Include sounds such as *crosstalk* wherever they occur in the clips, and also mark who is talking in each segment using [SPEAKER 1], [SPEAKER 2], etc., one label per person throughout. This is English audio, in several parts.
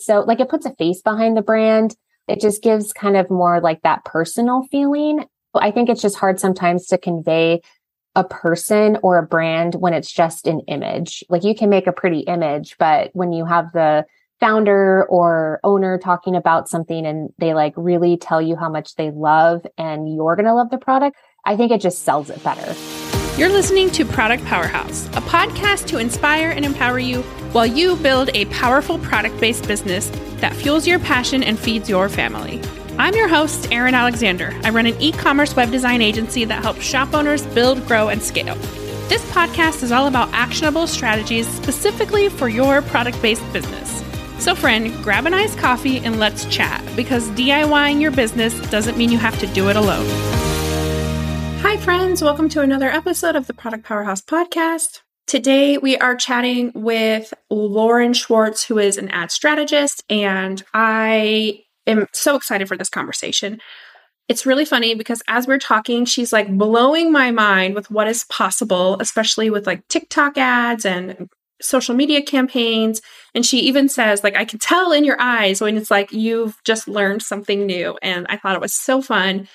[SPEAKER 1] So, like, it puts a face behind the brand. It just gives kind of more like that personal feeling. I think it's just hard sometimes to convey a person or a brand when it's just an image. Like, you can make a pretty image, but when you have the founder or owner talking about something and they like really tell you how much they love and you're going to love the product, I think it just sells it better.
[SPEAKER 2] You're listening to Product Powerhouse, a podcast to inspire and empower you while you build a powerful product based business that fuels your passion and feeds your family. I'm your host, Erin Alexander. I run an e commerce web design agency that helps shop owners build, grow, and scale. This podcast is all about actionable strategies specifically for your product based business. So, friend, grab an iced coffee and let's chat because DIYing your business doesn't mean you have to do it alone. Hi, friends. Welcome to another episode of the Product Powerhouse podcast. Today, we are chatting with Lauren Schwartz, who is an ad strategist, and I am so excited for this conversation. It's really funny because as we're talking, she's like blowing my mind with what is possible, especially with like TikTok ads and social media campaigns. And she even says, like, I can tell in your eyes when it's like you've just learned something new. And I thought it was so fun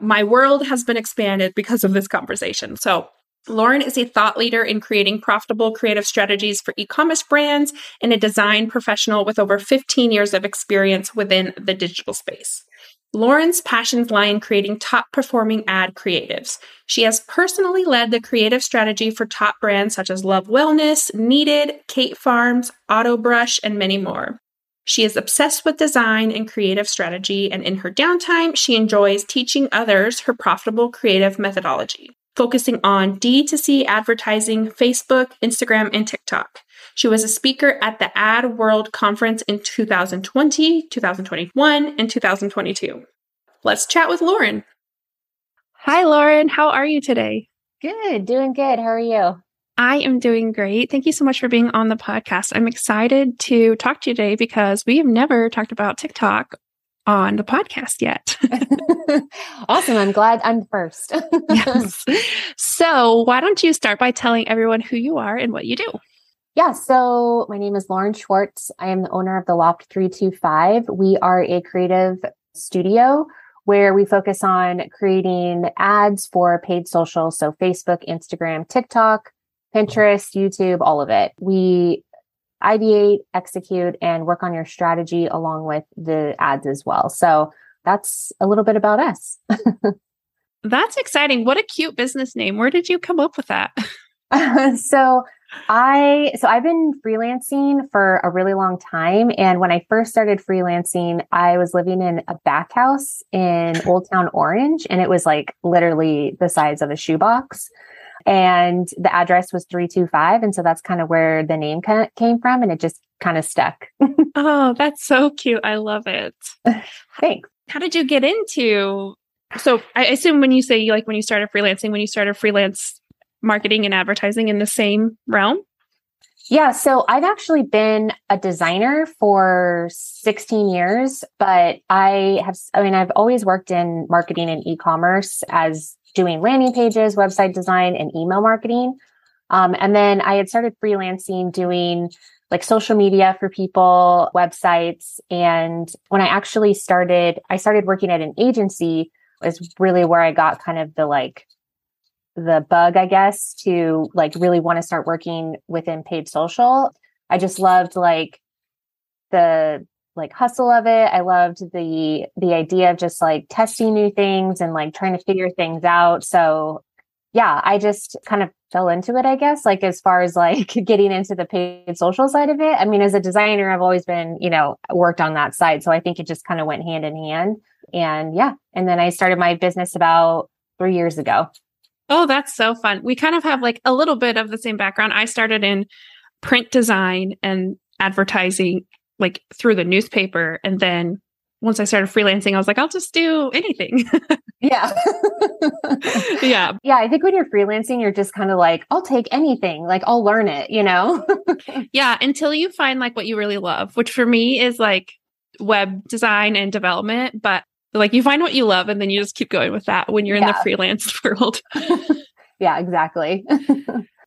[SPEAKER 2] my world has been expanded because of this conversation. So, Lauren is a thought leader in creating profitable creative strategies for e commerce brands and a design professional with over 15 years of experience within the digital space. Lauren's passions lie in creating top performing ad creatives. She has personally led the creative strategy for top brands such as Love Wellness, Needed, Kate Farms, Autobrush, and many more. She is obsessed with design and creative strategy, and in her downtime, she enjoys teaching others her profitable creative methodology, focusing on D2C advertising, Facebook, Instagram, and TikTok. She was a speaker at the Ad World Conference in 2020, 2021, and 2022. Let's chat with Lauren. Hi, Lauren. How are you today?
[SPEAKER 1] Good, doing good. How are you?
[SPEAKER 2] I am doing great. Thank you so much for being on the podcast. I'm excited to talk to you today because we have never talked about TikTok on the podcast yet. *laughs*
[SPEAKER 1] awesome. I'm glad I'm first.
[SPEAKER 2] yes. *laughs* So, why don't you start by telling everyone who you are and what you do?
[SPEAKER 1] Yeah, so my name is Lauren Schwartz. I am the owner of the Loft 325. We are a creative studio where we focus on creating ads for paid social, so Facebook, Instagram, TikTok, Pinterest, YouTube, all of it. We ideate, execute, and work on your strategy along with the ads as well. So that's a little bit about us. *laughs*
[SPEAKER 2] that's exciting. What a cute business name. Where did you come up with that? *laughs*
[SPEAKER 1] so I so I've been freelancing for a really long time and when I first started freelancing I was living in a back house in Old Town Orange and it was like literally the size of a shoebox and the address was 325 and so that's kind of where the name came from. And it just kind of stuck. *laughs*
[SPEAKER 2] Oh that's so cute. I love it. *laughs*
[SPEAKER 1] Thanks.
[SPEAKER 2] How did you get into so i assume when you say you like when you started freelancing when you started freelance marketing and advertising in the same realm?
[SPEAKER 1] Yeah, so I've actually been a designer for 16 years, but I have, I mean, I've always worked in marketing and e commerce as doing landing pages, website design, and email marketing. Um, and then I had started freelancing doing like social media for people, websites. And when I actually started, I started working at an agency is really where I got kind of the like the bug, I guess, to like really want to start working within paid social. I just loved like the like hustle of it. I loved the the idea of just like testing new things and like trying to figure things out. So yeah, I just kind of fell into it, I guess, like as far as like *laughs* getting into the paid social side of it. I mean, as a designer, I've always been, you know, worked on that side. So I think it just kind of went hand in hand. And yeah. And then I started my business about three years ago.
[SPEAKER 2] Oh, that's so fun. We kind of have like a little bit of the same background. I started in print design and advertising like through the newspaper and then once I started freelancing, I was like, I'll just do anything. *laughs*
[SPEAKER 1] yeah.
[SPEAKER 2] yeah.
[SPEAKER 1] Yeah. I think when you're freelancing, you're just kind of like, I'll take anything, like, I'll learn it, you know? *laughs*
[SPEAKER 2] yeah. Until you find like what you really love, which for me is like web design and development. But like you find what you love and then you just keep going with that when you're yeah. in the freelance *laughs* world.
[SPEAKER 1] yeah, exactly.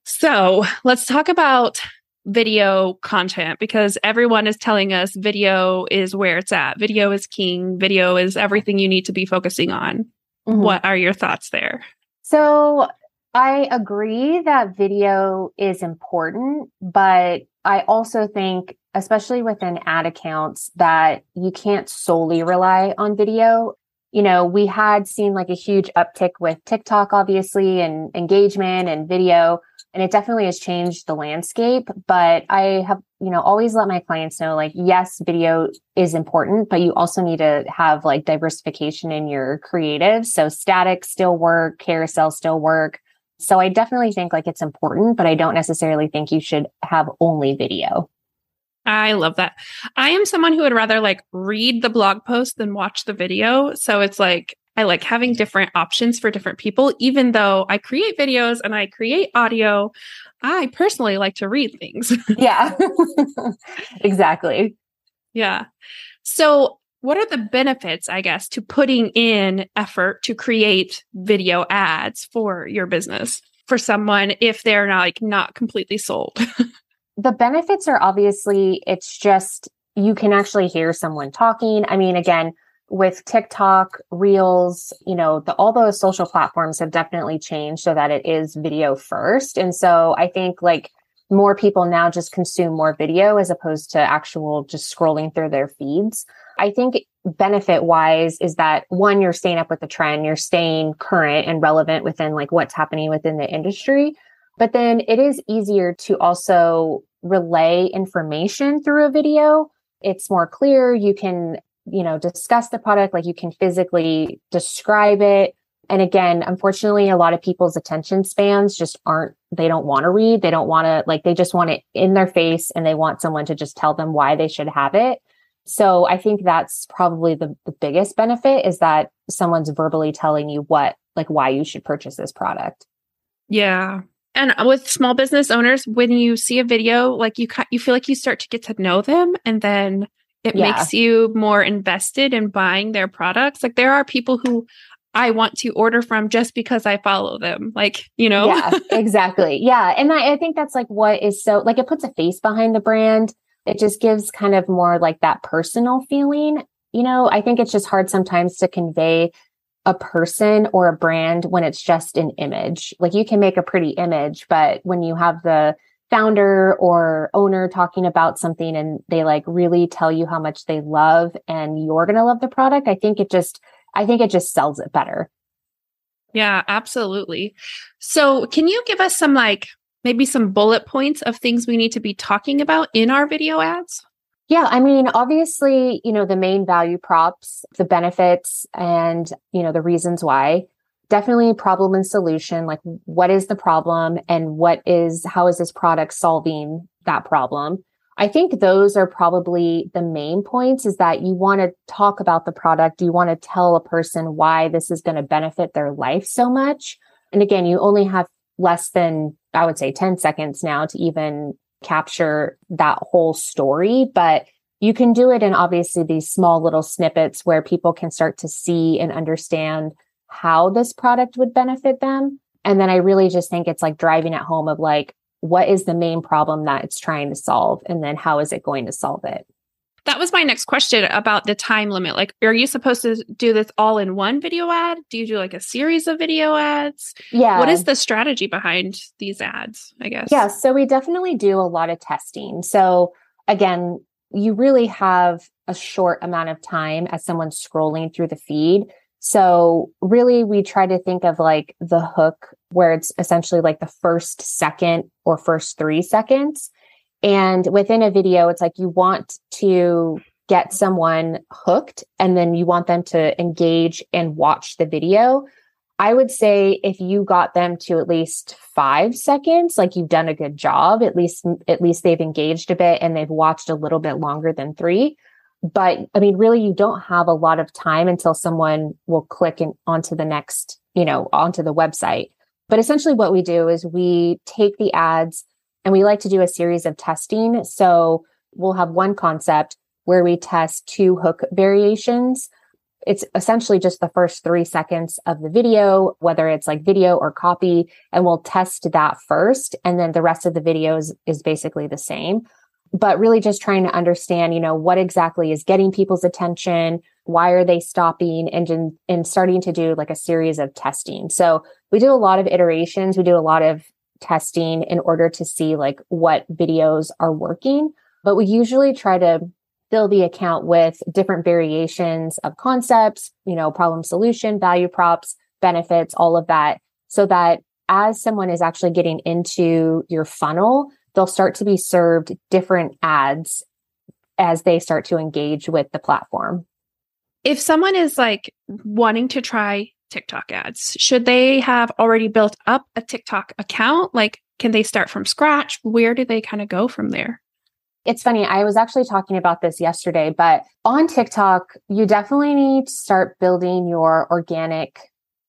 [SPEAKER 2] so let's talk about video content because everyone is telling us video is where it's at. Video is king. Video is everything you need to be focusing on. Mm-hmm. What are your thoughts there?
[SPEAKER 1] So I agree that video is important, but I also think, especially within ad accounts, that you can't solely rely on video. You know, we had seen like a huge uptick with TikTok, obviously, and engagement and video, and it definitely has changed the landscape. But I have, you know, always let my clients know like, yes, video is important, but you also need to have like diversification in your creative. So static still work, carousel still work so I definitely think like it's important, but I don't necessarily think you should have only video.
[SPEAKER 2] I love that. I am someone who would rather like read the blog post than watch the video. So it's like I like having different options for different people, even though I create videos and I create audio. I personally like to read things. *laughs*
[SPEAKER 1] yeah, *laughs* exactly.
[SPEAKER 2] Yeah. So what are the benefits, I guess, to putting in effort to create video ads for your business for someone if they're not like not completely sold? *laughs*
[SPEAKER 1] the benefits are obviously it's just you can actually hear someone talking. I mean, again, with TikTok, Reels, you know, the, all those social platforms have definitely changed so that it is video first. And so I think like more people now just consume more video as opposed to actual just scrolling through their feeds. I think benefit wise is that one, you're staying up with the trend, you're staying current and relevant within like what's happening within the industry. But then it is easier to also relay information through a video. It's more clear. You can, you know, discuss the product, like you can physically describe it. And again, unfortunately, a lot of people's attention spans just aren't, they don't want to read. They don't want to, like, they just want it in their face and they want someone to just tell them why they should have it. So I think that's probably the, the biggest benefit is that someone's verbally telling you what, like, why you should purchase this product.
[SPEAKER 2] Yeah. And with small business owners, when you see a video, like you, you feel like you start to get to know them and then it yeah. makes you more invested in buying their products. Like there are people who I want to order from just because I follow them. Like, you know?
[SPEAKER 1] Yeah, *laughs* exactly. Yeah. And I, I think that's like what is so like it puts a face behind the brand. It just gives kind of more like that personal feeling. You know, I think it's just hard sometimes to convey a person or a brand when it's just an image. Like you can make a pretty image, but when you have the founder or owner talking about something and they like really tell you how much they love and you're going to love the product, I think it just I think it just sells it better.
[SPEAKER 2] Yeah, absolutely. So, can you give us some like maybe some bullet points of things we need to be talking about in our video ads?
[SPEAKER 1] Yeah, I mean, obviously, you know, the main value props, the benefits, and, you know, the reasons why. Definitely problem and solution. Like, what is the problem and what is, how is this product solving that problem? I think those are probably the main points is that you want to talk about the product. You want to tell a person why this is going to benefit their life so much. And again, you only have less than, I would say 10 seconds now to even capture that whole story, but you can do it in obviously these small little snippets where people can start to see and understand how this product would benefit them. And then I really just think it's like driving at home of like, what is the main problem that it's trying to solve? And then how is it going to solve it?
[SPEAKER 2] That was my next question about the time limit. Like are you supposed to do this all in one video ad? Do you do like a series of video ads?
[SPEAKER 1] Yeah
[SPEAKER 2] what is the strategy behind these ads i guess?
[SPEAKER 1] Yeah so we definitely do a lot of testing. So again you really have a short amount of time as someone scrolling through the feed so really we try to think of like the hook where it's essentially like the first second or first three seconds. And within a video, it's like you want to get someone hooked and then you want them to engage and watch the video. I would say if you got them to at least five seconds, like you've done a good job, at least, at least they've engaged a bit and they've watched a little bit longer than three. But I mean, really, you don't have a lot of time until someone will click in, onto the next, you know, onto the website. But essentially, what we do is we take the ads and we like to do a series of testing. So we'll have one concept where we test two hook variations. it's essentially just the first three seconds of the video, whether it's like video or copy, and we'll test that first. And then the rest of the videos is basically the same. But really just trying to understand, you know, what exactly is getting people's attention, why are they stopping, and, and starting to do like a series of testing. So we do a lot of iterations, we do a lot of testing in order to see like what videos are working. But we usually try to fill the account with different variations of concepts, you know, problem solution, value props, benefits, all of that, so that as someone is actually getting into your funnel, they'll start to be served different ads as they start to engage with the platform.
[SPEAKER 2] If someone is like wanting to try TikTok ads, should they have already built up a TikTok account? Like, can they start from scratch? Where do they kind of go from there?
[SPEAKER 1] It's funny. I was actually talking about this yesterday, but on TikTok, you definitely need to start building your organic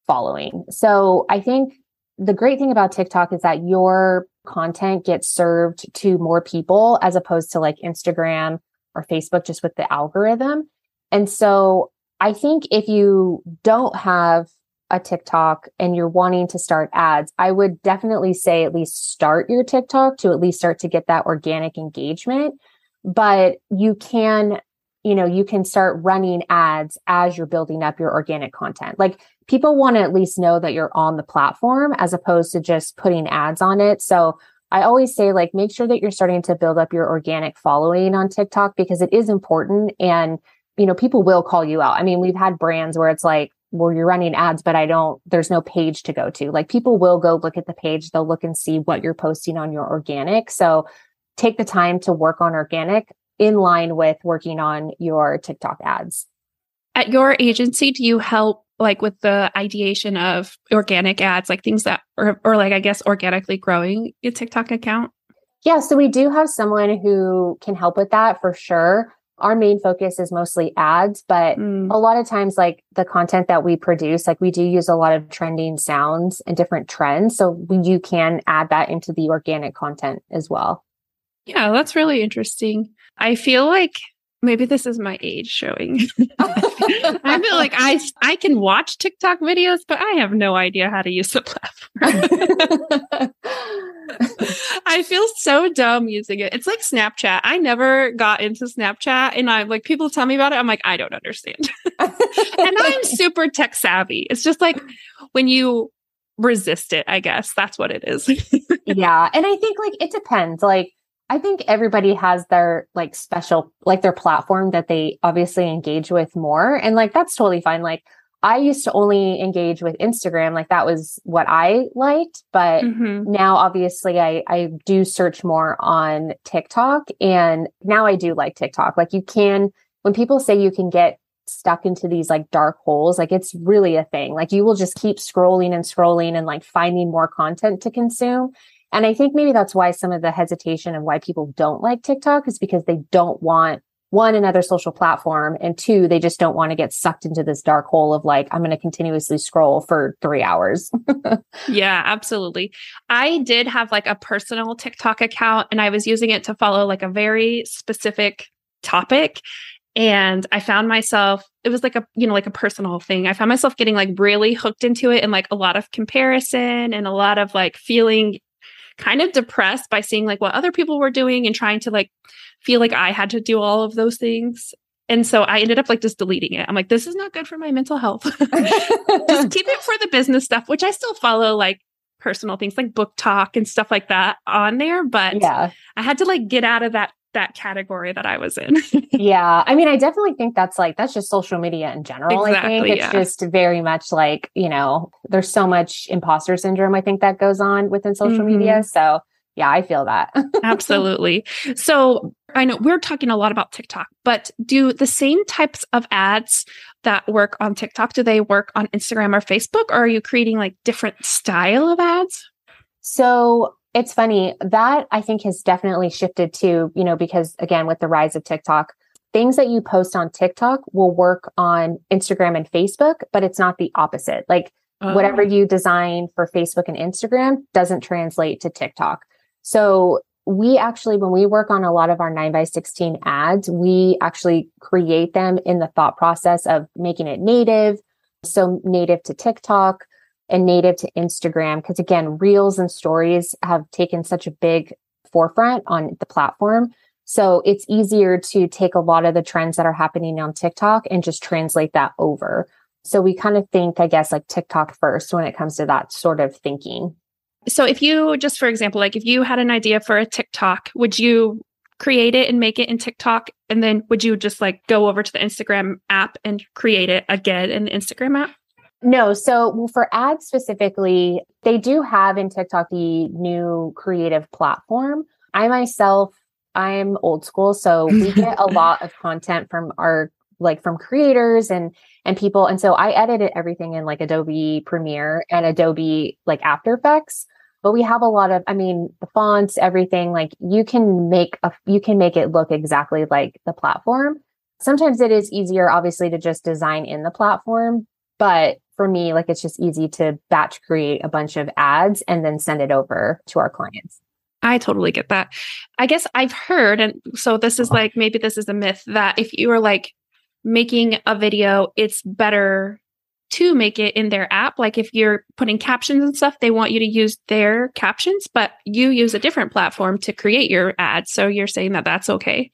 [SPEAKER 1] following. So I think the great thing about TikTok is that your content gets served to more people as opposed to like Instagram or Facebook just with the algorithm. And so I think if you don't have a TikTok and you're wanting to start ads, I would definitely say at least start your TikTok to at least start to get that organic engagement. But you can, you know, you can start running ads as you're building up your organic content. Like people want to at least know that you're on the platform as opposed to just putting ads on it. So I always say, like, make sure that you're starting to build up your organic following on TikTok because it is important. And, you know, people will call you out. I mean, we've had brands where it's like, well, you're running ads, but I don't, there's no page to go to. Like people will go look at the page, they'll look and see what you're posting on your organic. So take the time to work on organic in line with working on your TikTok ads.
[SPEAKER 2] At your agency, do you help like with the ideation of organic ads, like things that, or, or like, I guess, organically growing a TikTok account?
[SPEAKER 1] Yeah. So we do have someone who can help with that for sure our main focus is mostly ads, but mm. a lot of times, like the content that we produce, like we do use a lot of trending sounds and different trends. So we, you can add that into the organic content as well.
[SPEAKER 2] Yeah, that's really interesting. I feel like maybe this is my age showing. *laughs* I feel like I I can watch TikTok videos, but I have no idea how to use the platform. *laughs* I feel so dumb using it. It's like Snapchat. I never got into Snapchat and I'm like people tell me about it. I'm like, I don't understand. *laughs* and I'm super tech savvy. It's just like when you resist it, I guess. That's what it is.
[SPEAKER 1] yeah. And I think like it depends. Like I think everybody has their like special, like their platform that they obviously engage with more. And like, that's totally fine. Like, I used to only engage with Instagram. Like that was what I liked. But mm-hmm. now obviously I, I do search more on TikTok and now I do like TikTok. Like you can, when people say you can get stuck into these like dark holes, like it's really a thing. Like you will just keep scrolling and scrolling and like finding more content to consume. And I think maybe that's why some of the hesitation and why people don't like TikTok is because they don't want one, another social platform, and two, they just don't want to get sucked into this dark hole of like, I'm going to continuously scroll for three hours. *laughs*
[SPEAKER 2] yeah, absolutely. I did have like a personal TikTok account and I was using it to follow like a very specific topic. And I found myself, it was like a, you know, like a personal thing. I found myself getting like really hooked into it and like a lot of comparison and a lot of like feeling kind of depressed by seeing like what other people were doing and trying to like feel like I had to do all of those things. And so I ended up like just deleting it. I'm like, this is not good for my mental health. *laughs* just keep it for the business stuff, which I still follow like personal things like BookTok and stuff like that on there. But yeah, I had to like get out of that that category that I was in. *laughs*
[SPEAKER 1] yeah. I mean, I definitely think that's like, that's just social media in general. Exactly, I think it's yeah. just very much like, you know, there's so much imposter syndrome, I think that goes on within social mm-hmm. media. So yeah, I feel that. *laughs*
[SPEAKER 2] Absolutely. So I know we're talking a lot about TikTok, but do the same types of ads that work on TikTok, do they work on Instagram or Facebook? Or are you creating like different style of ads?
[SPEAKER 1] So it's funny that I think has definitely shifted to, you know, because again, with the rise of TikTok, things that you post on TikTok will work on Instagram and Facebook, but it's not the opposite. Like oh. whatever you design for Facebook and Instagram doesn't translate to TikTok. So we actually, when we work on a lot of our 9 by 16 ads, we actually create them in the thought process of making it native. So native to TikTok and native to Instagram. Cause again, reels and stories have taken such a big forefront on the platform. So it's easier to take a lot of the trends that are happening on TikTok and just translate that over. So we kind of think, I guess, like TikTok first when it comes to that sort of thinking.
[SPEAKER 2] So if you just for example, like if you had an idea for a TikTok, would you create it and make it in TikTok and then would you just like go over to the Instagram app and create it again in the Instagram app?
[SPEAKER 1] No, so well, for ads specifically, they do have in TikTok the new creative platform. I myself, I'm old school, so we get a *laughs* lot of content from our like from creators and and people. And so I edited everything in like Adobe Premiere and Adobe like After Effects. But we have a lot of i mean the fonts everything like you can make a you can make it look exactly like the platform. Sometimes it is easier obviously to just design in the platform but for me like it's just easy to batch create a bunch of ads and then send it over to our clients
[SPEAKER 2] I totally get that. I guess I've heard, and so this is like maybe this is a myth that if you are like making a video, it's better to make it in their app. Like if you're putting captions and stuff, they want you to use their captions, but you use a different platform to create your ads. So you're saying that that's okay.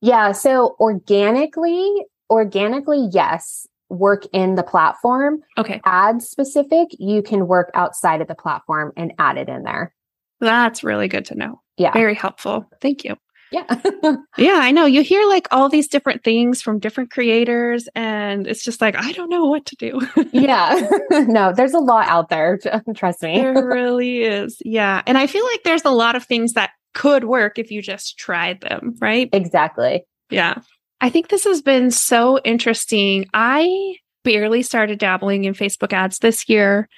[SPEAKER 1] Yeah. So organically, organically, yes, work in the platform.
[SPEAKER 2] Okay.
[SPEAKER 1] Ad specific, you can work outside of the platform and add it in there.
[SPEAKER 2] That's really good to know.
[SPEAKER 1] Yeah.
[SPEAKER 2] Very helpful. Thank you.
[SPEAKER 1] Yeah. *laughs*
[SPEAKER 2] yeah, I know. You hear like all these different things from different creators, and it's just like, I don't know what to do. *laughs*
[SPEAKER 1] yeah. *laughs* no, there's a lot out there. Trust me.
[SPEAKER 2] There really is. Yeah. And I feel like there's a lot of things that could work if you just tried them, right?
[SPEAKER 1] Exactly.
[SPEAKER 2] Yeah. I think this has been so interesting. I barely started dabbling in Facebook ads this year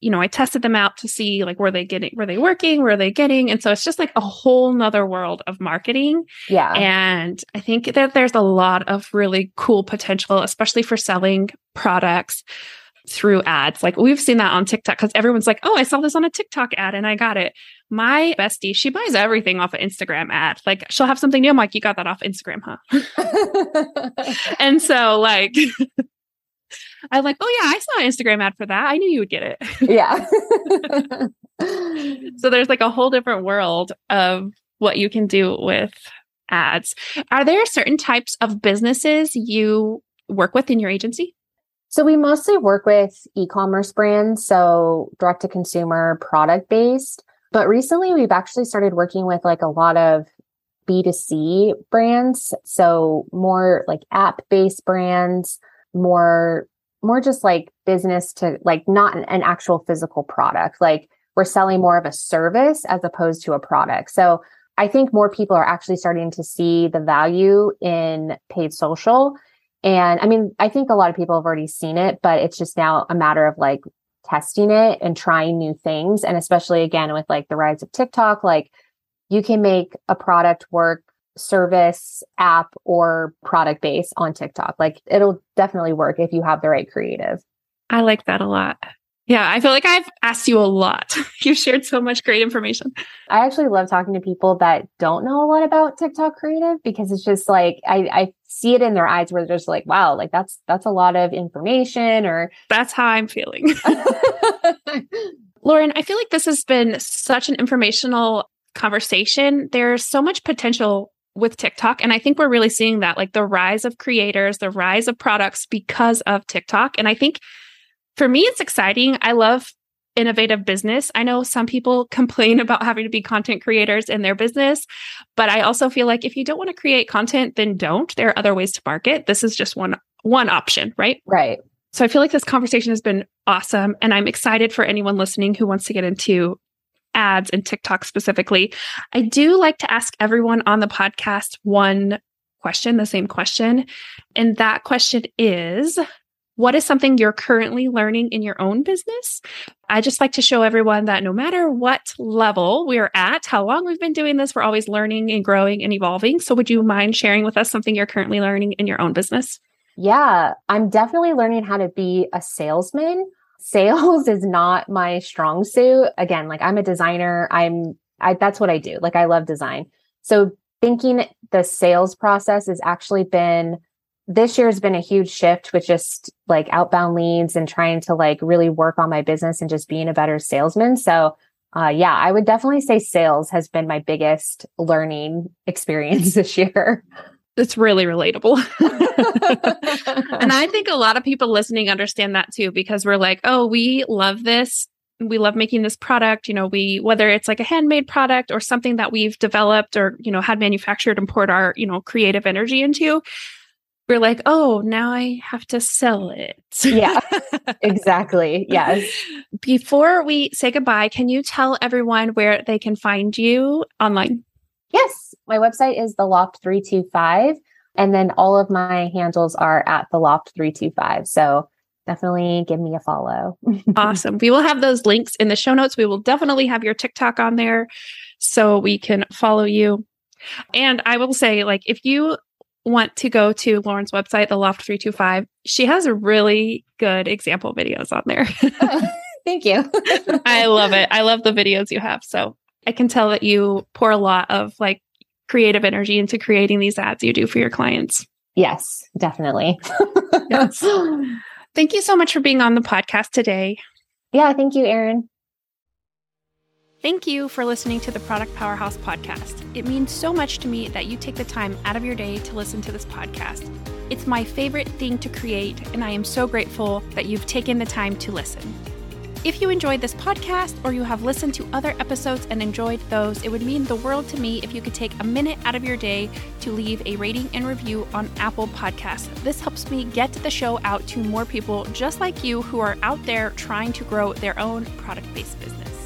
[SPEAKER 2] you know, I tested them out to see like were they getting were they working, were they getting? And so it's just like a whole nother world of marketing.
[SPEAKER 1] Yeah.
[SPEAKER 2] And I think that there's a lot of really cool potential, especially for selling products through ads. Like we've seen that on TikTok because everyone's like, oh, I saw this on a TikTok ad and I got it. My bestie, she buys everything off an Instagram ad. Like she'll have something new. I'm like, you got that off Instagram, huh? *laughs* and so like *laughs* I'm like, oh yeah, I saw an Instagram ad for that. I knew you would get it.
[SPEAKER 1] yeah. *laughs*
[SPEAKER 2] so there's like a whole different world of what you can do with ads. Are there certain types of businesses you work with in your agency?
[SPEAKER 1] So we mostly work with e-commerce brands, so direct to consumer product based. But recently we've actually started working with like a lot of B2C brands. So more like app based brands, more more just like business to like not an, an actual physical product. Like we're selling more of a service as opposed to a product. So I think more people are actually starting to see the value in paid social. And I mean, I think a lot of people have already seen it, but it's just now a matter of like testing it and trying new things. And especially again with like the rise of TikTok, like you can make a product work service app or product base on TikTok. Like it'll definitely work if you have the right creative.
[SPEAKER 2] I like that a lot. Yeah, I feel like I've asked you a lot. *laughs* You've shared so much great information.
[SPEAKER 1] I actually love talking to people that don't know a lot about TikTok creative because it's just like I, I see it in their eyes where they're just like, wow, like that's that's a lot of information or *laughs*
[SPEAKER 2] that's how I'm feeling. *laughs* Lauren, I feel like this has been such an informational conversation. There's so much potential with TikTok. And I think we're really seeing that like the rise of creators, the rise of products because of TikTok. And I think for me, it's exciting. I love innovative business. I know some people *laughs* complain about having to be content creators in their business, but I also feel like if you don't want to create content, then don't. There are other ways to market. This is just one one option, right?
[SPEAKER 1] Right.
[SPEAKER 2] So I feel like this conversation has been awesome and I'm excited for anyone listening who wants to get into ads and TikTok specifically, I do like to ask everyone on the podcast one question, the same question. And that question is what is something you're currently learning in your own business? I just like to show everyone that no matter what level we're at, how long we've been doing this, we're always learning and growing and evolving. So, would you mind sharing with us something you're currently learning in your own business?
[SPEAKER 1] Yeah, I'm definitely learning how to be a salesman sales *laughs* is not my strong suit. Again, like I'm a designer. I'm I, that's what I do. Like I love design. So thinking the sales process has actually been this year has been a huge shift with just like outbound leads and trying to like really work on my business and just being a better salesman. So uh, yeah, I would definitely say sales has been my biggest learning experience *laughs* this year.
[SPEAKER 2] It's really relatable. *laughs* and I think a lot of people listening understand that too, because we're like, oh, we love this. We love making this product. You know, we, whether it's like a handmade product or something that we've developed or, you know, had manufactured and poured our, you know, creative energy into, we're like, oh, now I have to sell it.
[SPEAKER 1] yeah, *laughs* exactly. Yes.
[SPEAKER 2] Before we say goodbye, can you tell everyone where they can find you online?
[SPEAKER 1] Yes. My website is the Loft 325. And then all of my handles are at the Loft 325. So definitely give me a follow. *laughs*
[SPEAKER 2] awesome. We will have those links in the show notes. We will definitely have your TikTok on there so we can follow you. And I will say, like, if you want to go to Lauren's website, the Loft 325, she has really good example videos on there.
[SPEAKER 1] oh, *laughs* *laughs* thank you. *laughs*
[SPEAKER 2] I love it. I love the videos you have. So I can tell that you pour a lot of like creative energy into creating these ads you do for your clients.
[SPEAKER 1] Yes, definitely.
[SPEAKER 2] yes. Thank you so much for being on the podcast today.
[SPEAKER 1] Yeah, thank you, Erin.
[SPEAKER 2] Thank you for listening to the Product Powerhouse podcast. It means so much to me that you take the time out of your day to listen to this podcast. It's my favorite thing to create, and I am so grateful that you've taken the time to listen. If you enjoyed this podcast or you have listened to other episodes and enjoyed those, it would mean the world to me if you could take a minute out of your day to leave a rating and review on Apple Podcasts. This helps me get the show out to more people just like you who are out there trying to grow their own product based business.